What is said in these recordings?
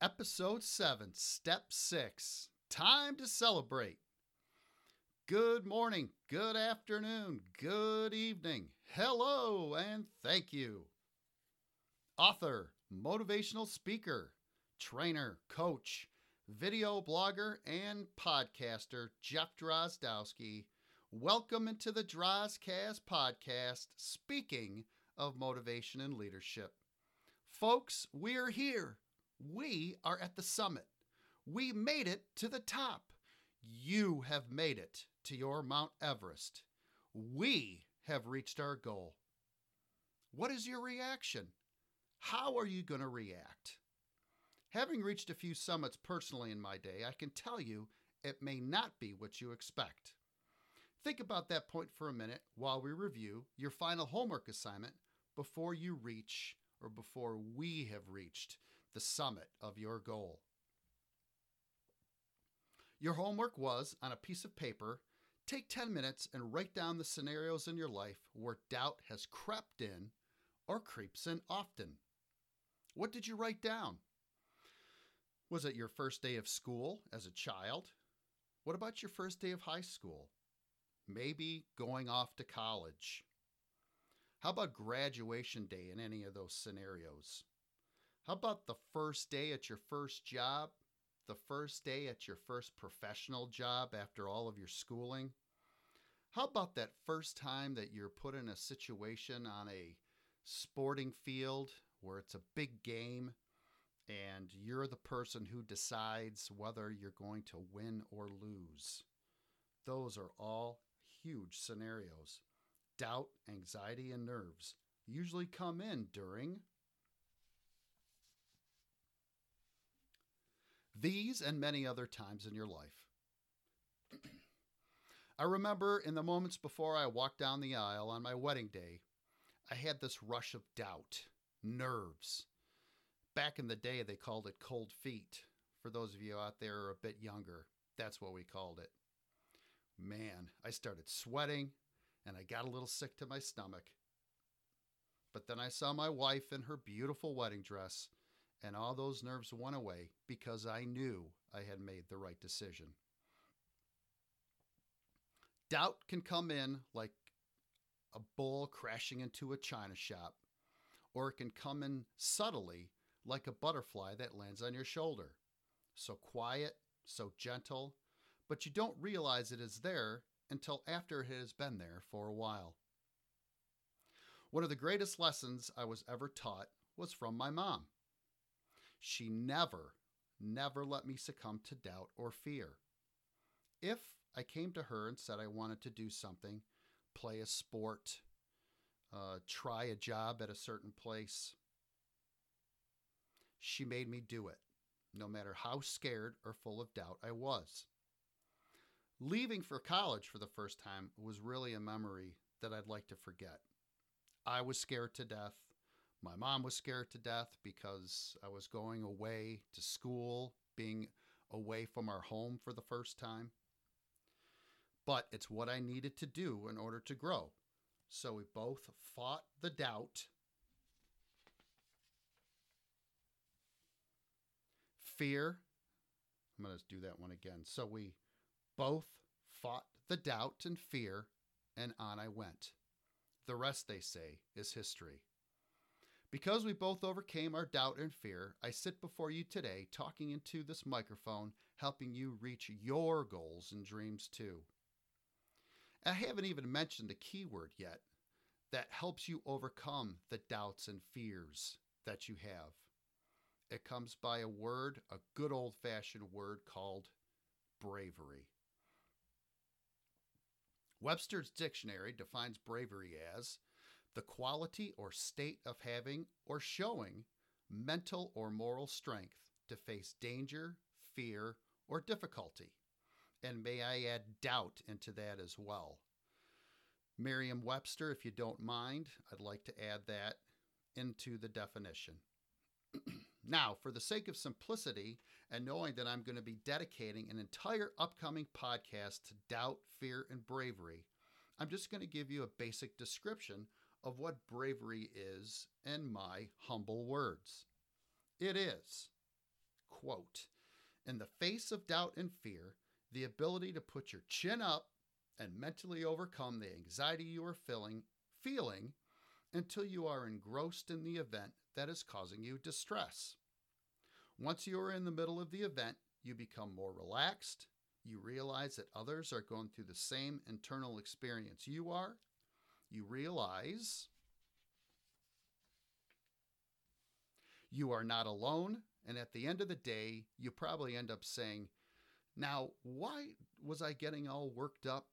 Episode 7, Step 6 Time to Celebrate. Good morning, good afternoon, good evening, hello, and thank you. Author, motivational speaker, trainer, coach, video blogger, and podcaster Jeff Drozdowski. Welcome into the Drozcast podcast, speaking of motivation and leadership. Folks, we're here. We are at the summit. We made it to the top. You have made it to your Mount Everest. We have reached our goal. What is your reaction? How are you going to react? Having reached a few summits personally in my day, I can tell you it may not be what you expect. Think about that point for a minute while we review your final homework assignment before you reach or before we have reached the summit of your goal. Your homework was on a piece of paper. Take 10 minutes and write down the scenarios in your life where doubt has crept in or creeps in often. What did you write down? Was it your first day of school as a child? What about your first day of high school? Maybe going off to college. How about graduation day in any of those scenarios? How about the first day at your first job? The first day at your first professional job after all of your schooling? How about that first time that you're put in a situation on a sporting field where it's a big game and you're the person who decides whether you're going to win or lose? Those are all huge scenarios. Doubt, anxiety, and nerves usually come in during these and many other times in your life. I remember in the moments before I walked down the aisle on my wedding day, I had this rush of doubt, nerves. Back in the day, they called it cold feet. For those of you out there a bit younger, that's what we called it. Man, I started sweating and I got a little sick to my stomach. But then I saw my wife in her beautiful wedding dress and all those nerves went away because I knew I had made the right decision. Doubt can come in like a bull crashing into a china shop, or it can come in subtly like a butterfly that lands on your shoulder. So quiet, so gentle, but you don't realize it is there until after it has been there for a while. One of the greatest lessons I was ever taught was from my mom. She never, never let me succumb to doubt or fear. If I came to her and said I wanted to do something, play a sport, uh, try a job at a certain place, she made me do it, no matter how scared or full of doubt I was. Leaving for college for the first time was really a memory that I'd like to forget. I was scared to death. My mom was scared to death because I was going away to school, being away from our home for the first time. But it's what I needed to do in order to grow. So we both fought the doubt. Fear. I'm going to do that one again. So we both fought the doubt and fear, and on I went. The rest, they say, is history. Because we both overcame our doubt and fear, I sit before you today talking into this microphone, helping you reach your goals and dreams too. I haven't even mentioned the keyword yet that helps you overcome the doubts and fears that you have. It comes by a word, a good old fashioned word called bravery. Webster's dictionary defines bravery as the quality or state of having or showing mental or moral strength to face danger, fear, or difficulty. And may I add doubt into that as well. Merriam Webster, if you don't mind, I'd like to add that into the definition. now, for the sake of simplicity and knowing that I'm going to be dedicating an entire upcoming podcast to doubt, fear, and bravery, I'm just going to give you a basic description of what bravery is in my humble words. It is quote, in the face of doubt and fear, the ability to put your chin up and mentally overcome the anxiety you are feeling, feeling until you are engrossed in the event that is causing you distress. Once you are in the middle of the event, you become more relaxed. You realize that others are going through the same internal experience you are. You realize you are not alone. And at the end of the day, you probably end up saying, Now, why was I getting all worked up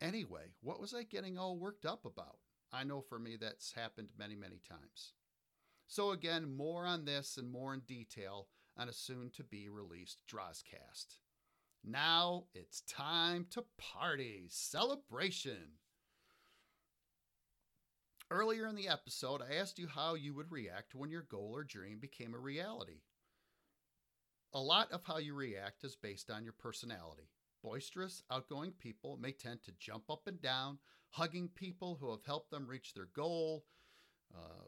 anyway? What was I getting all worked up about? I know for me that's happened many, many times. So, again, more on this and more in detail on a soon to be released Drozcast. Now it's time to party, celebration. Earlier in the episode, I asked you how you would react when your goal or dream became a reality. A lot of how you react is based on your personality. Boisterous, outgoing people may tend to jump up and down, hugging people who have helped them reach their goal, uh,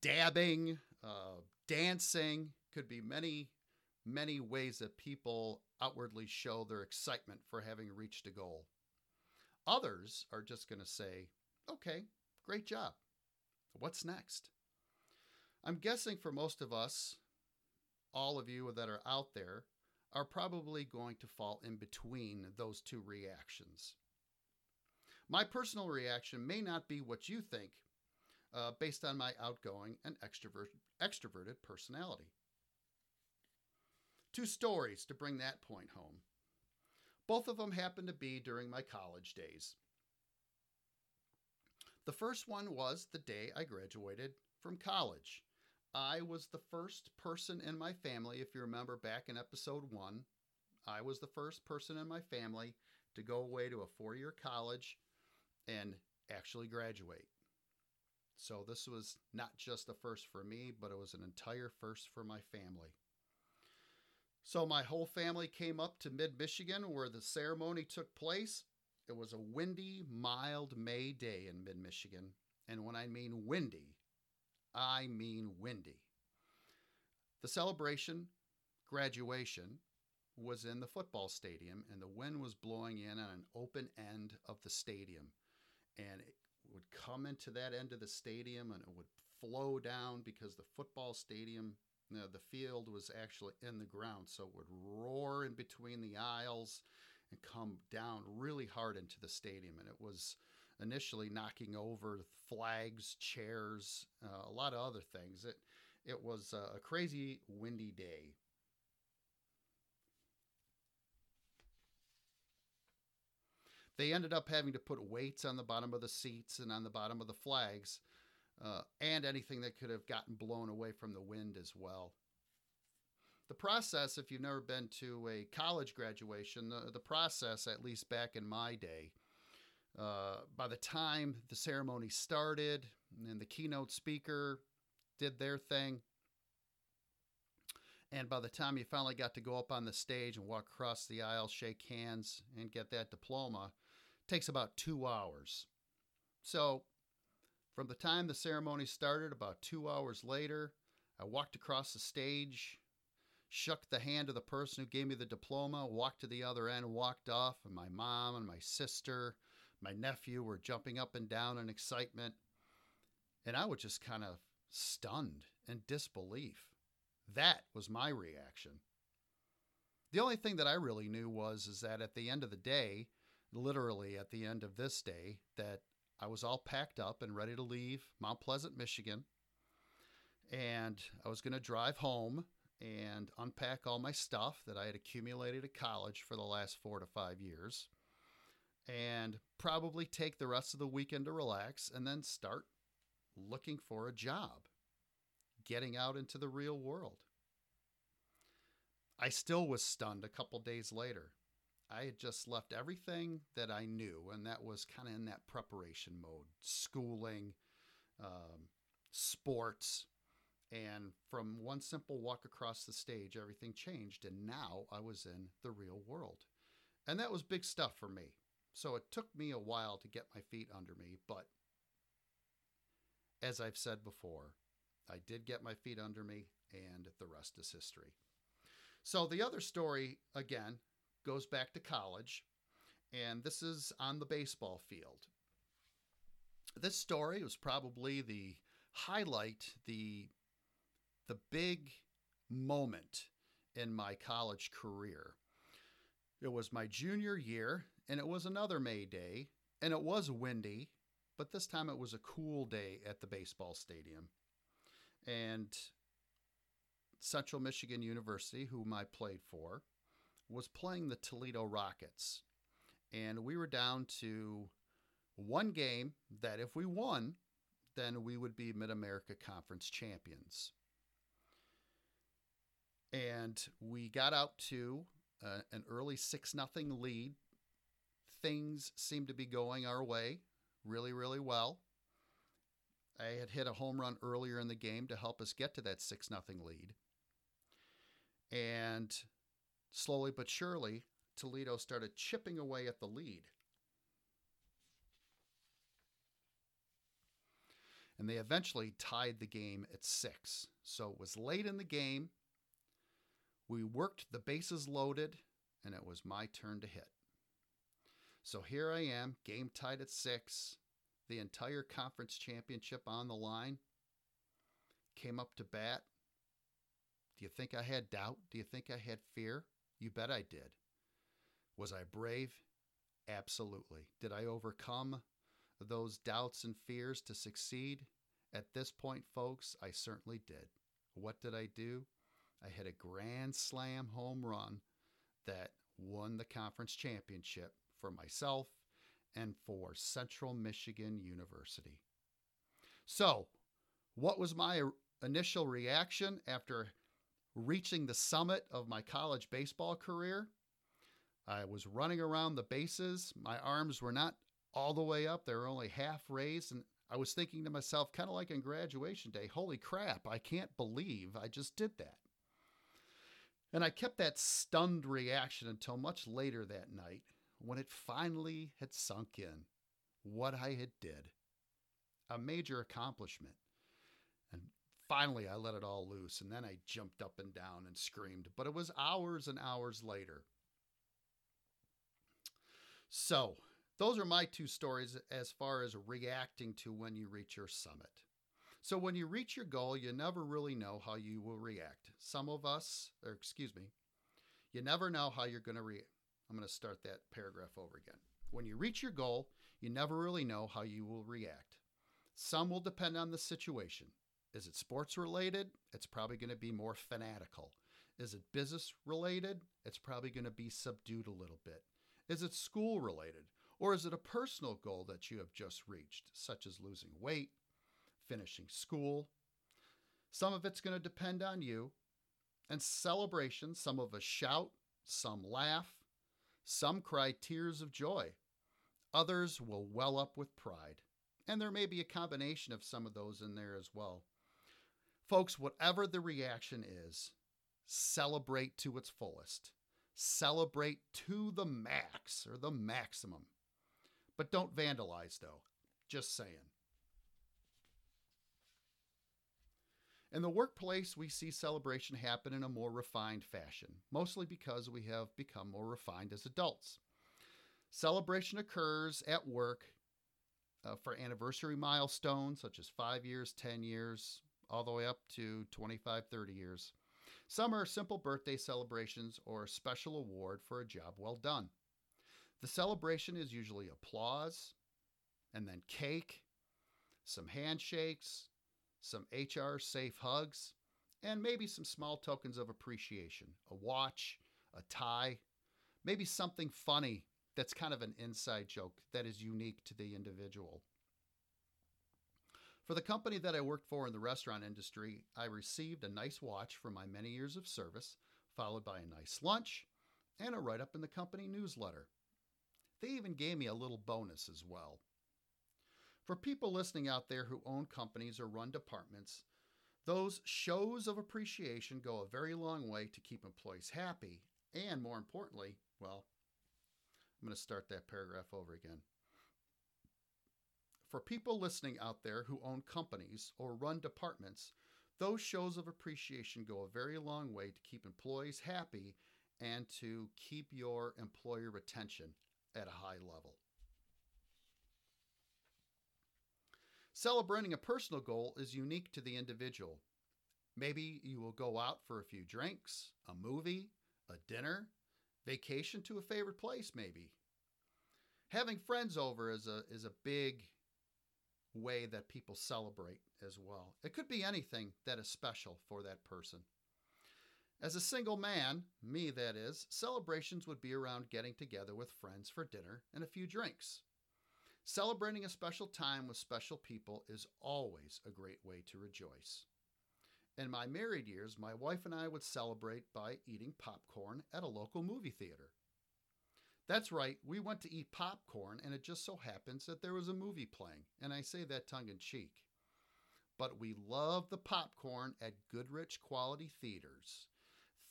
dabbing, uh, dancing. Could be many, many ways that people outwardly show their excitement for having reached a goal. Others are just going to say, okay, great job. What's next? I'm guessing for most of us, all of you that are out there, are probably going to fall in between those two reactions. My personal reaction may not be what you think uh, based on my outgoing and extrovert, extroverted personality. Two stories to bring that point home. Both of them happened to be during my college days. The first one was the day I graduated from college. I was the first person in my family, if you remember back in episode one, I was the first person in my family to go away to a four year college and actually graduate. So this was not just a first for me, but it was an entire first for my family. So my whole family came up to mid Michigan where the ceremony took place. It was a windy, mild May day in mid Michigan. And when I mean windy, I mean windy. The celebration, graduation, was in the football stadium, and the wind was blowing in on an open end of the stadium. And it would come into that end of the stadium and it would flow down because the football stadium, you know, the field was actually in the ground. So it would roar in between the aisles and come down really hard into the stadium. And it was initially knocking over flags, chairs, uh, a lot of other things. It, it was a crazy windy day. They ended up having to put weights on the bottom of the seats and on the bottom of the flags, uh, and anything that could have gotten blown away from the wind as well. The process, if you've never been to a college graduation, the, the process, at least back in my day, uh, by the time the ceremony started and the keynote speaker did their thing, and by the time you finally got to go up on the stage and walk across the aisle, shake hands, and get that diploma, takes about two hours. So, from the time the ceremony started, about two hours later, I walked across the stage, shook the hand of the person who gave me the diploma, walked to the other end, walked off, and my mom and my sister, my nephew were jumping up and down in excitement. And I was just kind of stunned in disbelief. That was my reaction. The only thing that I really knew was is that at the end of the day, literally at the end of this day that I was all packed up and ready to leave Mount Pleasant, Michigan. And I was going to drive home and unpack all my stuff that I had accumulated at college for the last four to five years and probably take the rest of the weekend to relax and then start looking for a job, getting out into the real world. I still was stunned a couple days later. I had just left everything that I knew, and that was kind of in that preparation mode schooling, um, sports. And from one simple walk across the stage, everything changed. And now I was in the real world. And that was big stuff for me. So it took me a while to get my feet under me. But as I've said before, I did get my feet under me, and the rest is history. So the other story, again, goes back to college, and this is on the baseball field. This story was probably the highlight, the, the big moment in my college career. It was my junior year, and it was another May Day, and it was windy, but this time it was a cool day at the baseball stadium. And Central Michigan University, whom I played for, was playing the Toledo Rockets. And we were down to one game that if we won, then we would be Mid America Conference champions. And we got out to uh, an early 6 nothing lead. Things seemed to be going our way really, really well. I had hit a home run earlier in the game to help us get to that 6 nothing lead. And slowly but surely, Toledo started chipping away at the lead. And they eventually tied the game at six. So it was late in the game. We worked the bases loaded, and it was my turn to hit. So here I am, game tied at six, the entire conference championship on the line. Came up to bat. Do you think I had doubt? Do you think I had fear? You bet I did. Was I brave? Absolutely. Did I overcome those doubts and fears to succeed? At this point, folks, I certainly did. What did I do? I hit a grand slam home run that won the conference championship for myself and for Central Michigan University. So, what was my initial reaction after reaching the summit of my college baseball career? I was running around the bases. My arms were not all the way up, they were only half raised. And I was thinking to myself, kind of like on graduation day, holy crap, I can't believe I just did that. And I kept that stunned reaction until much later that night when it finally had sunk in what I had did. A major accomplishment. And finally I let it all loose and then I jumped up and down and screamed, but it was hours and hours later. So, those are my two stories as far as reacting to when you reach your summit. So when you reach your goal, you never really know how you will react. Some of us, or excuse me, you never know how you're going to react. I'm going to start that paragraph over again. When you reach your goal, you never really know how you will react. Some will depend on the situation. Is it sports related? It's probably going to be more fanatical. Is it business related? It's probably going to be subdued a little bit. Is it school related? Or is it a personal goal that you have just reached, such as losing weight, finishing school. Some of it's going to depend on you. And celebration, some of us shout, some laugh, some cry tears of joy. Others will well up with pride. And there may be a combination of some of those in there as well. Folks, whatever the reaction is, celebrate to its fullest. Celebrate to the max or the maximum. But don't vandalize, though. Just saying. In the workplace, we see celebration happen in a more refined fashion, mostly because we have become more refined as adults. Celebration occurs at work uh, for anniversary milestones such as five years, 10 years, all the way up to 25, 30 years. Some are simple birthday celebrations or a special award for a job well done. The celebration is usually applause, and then cake, some handshakes, some HR safe hugs, and maybe some small tokens of appreciation a watch, a tie, maybe something funny that's kind of an inside joke that is unique to the individual. For the company that I worked for in the restaurant industry, I received a nice watch for my many years of service, followed by a nice lunch and a write up in the company newsletter. They even gave me a little bonus as well. For people listening out there who own companies or run departments, those shows of appreciation go a very long way to keep employees happy and, more importantly, well, I'm going to start that paragraph over again. For people listening out there who own companies or run departments, Those shows of appreciation go a very long way to keep employees happy and to keep your employer retention at a high level. Celebrating a personal goal is unique to the individual. Maybe you will go out for a few drinks, a movie, a dinner, vacation to a favorite place, maybe. Having friends over is a, is a big way that people celebrate as well. It could be anything that is special for that person. As a single man, me that is, celebrations would be around getting together with friends for dinner and a few drinks. Celebrating a special time with special people is always a great way to rejoice. In my married years, my wife and I would celebrate by eating popcorn at a local movie theater. That's right, we went to eat popcorn, and it just so happens that there was a movie playing, and I say that tongue in cheek. But we love the popcorn at Goodrich Quality Theaters.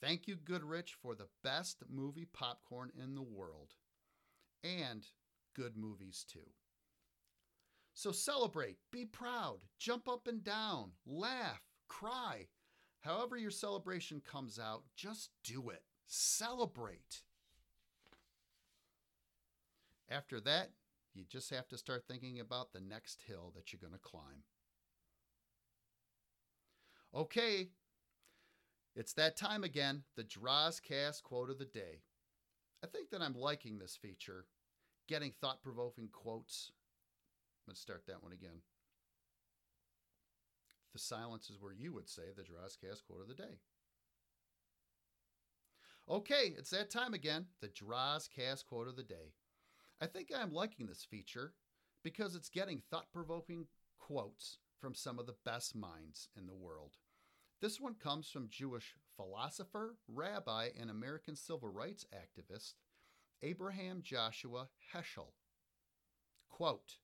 Thank you, Goodrich, for the best movie popcorn in the world. And good movies, too. So celebrate, be proud, jump up and down, laugh, cry. However, your celebration comes out, just do it. Celebrate. After that, you just have to start thinking about the next hill that you're going to climb. Okay, it's that time again, the Drozcast quote of the day. I think that I'm liking this feature, getting thought provoking quotes Let's start that one again. The silence is where you would say the Drozcast quote of the day. Okay, it's that time again, the Drozcast quote of the day. I think I'm liking this feature because it's getting thought provoking quotes from some of the best minds in the world. This one comes from Jewish philosopher, rabbi, and American civil rights activist Abraham Joshua Heschel. Quote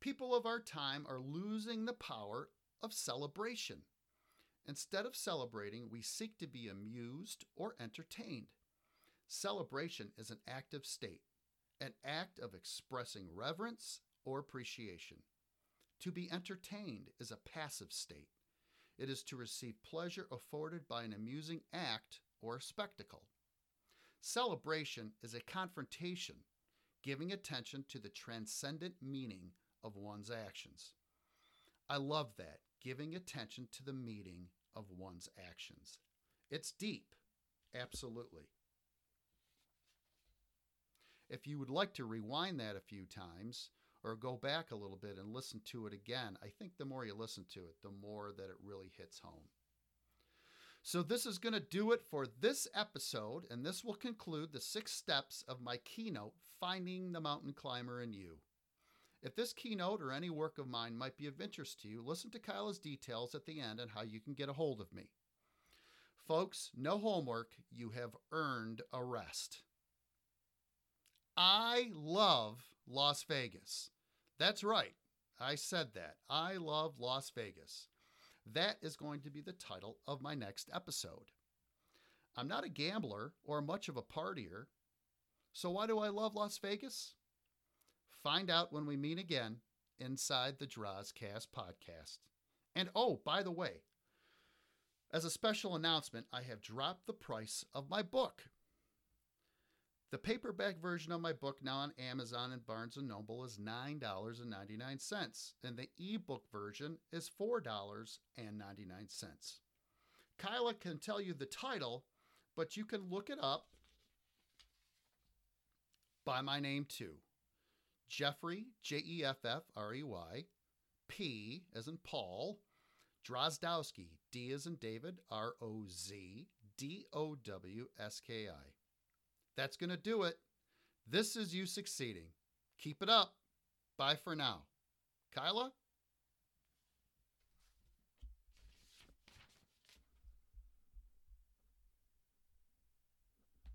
People of our time are losing the power of celebration. Instead of celebrating, we seek to be amused or entertained. Celebration is an active state, an act of expressing reverence or appreciation. To be entertained is a passive state. It is to receive pleasure afforded by an amusing act or spectacle. Celebration is a confrontation, giving attention to the transcendent meaning of one's actions. I love that, giving attention to the meaning of one's actions. It's deep, absolutely. If you would like to rewind that a few times or go back a little bit and listen to it again, I think the more you listen to it, the more that it really hits home. So, this is going to do it for this episode, and this will conclude the six steps of my keynote, Finding the Mountain Climber in You. If this keynote or any work of mine might be of interest to you, listen to Kyla's details at the end on how you can get a hold of me. Folks, no homework. You have earned a rest. I love Las Vegas. That's right. I said that. I love Las Vegas. That is going to be the title of my next episode. I'm not a gambler or much of a partier. So why do I love Las Vegas? Find out when we meet again inside the Drozcast podcast. And oh, by the way, as a special announcement, I have dropped the price of my book. The paperback version of my book now on Amazon and Barnes & Noble is $9.99 and the ebook version is $4.99. Kyla can tell you the title, but you can look it up by my name too. Jeffrey, J E F F R E Y, P as in Paul, Drozdowski, D as in David, R O Z D O W S K I. That's going to do it. This is you succeeding. Keep it up. Bye for now. Kyla?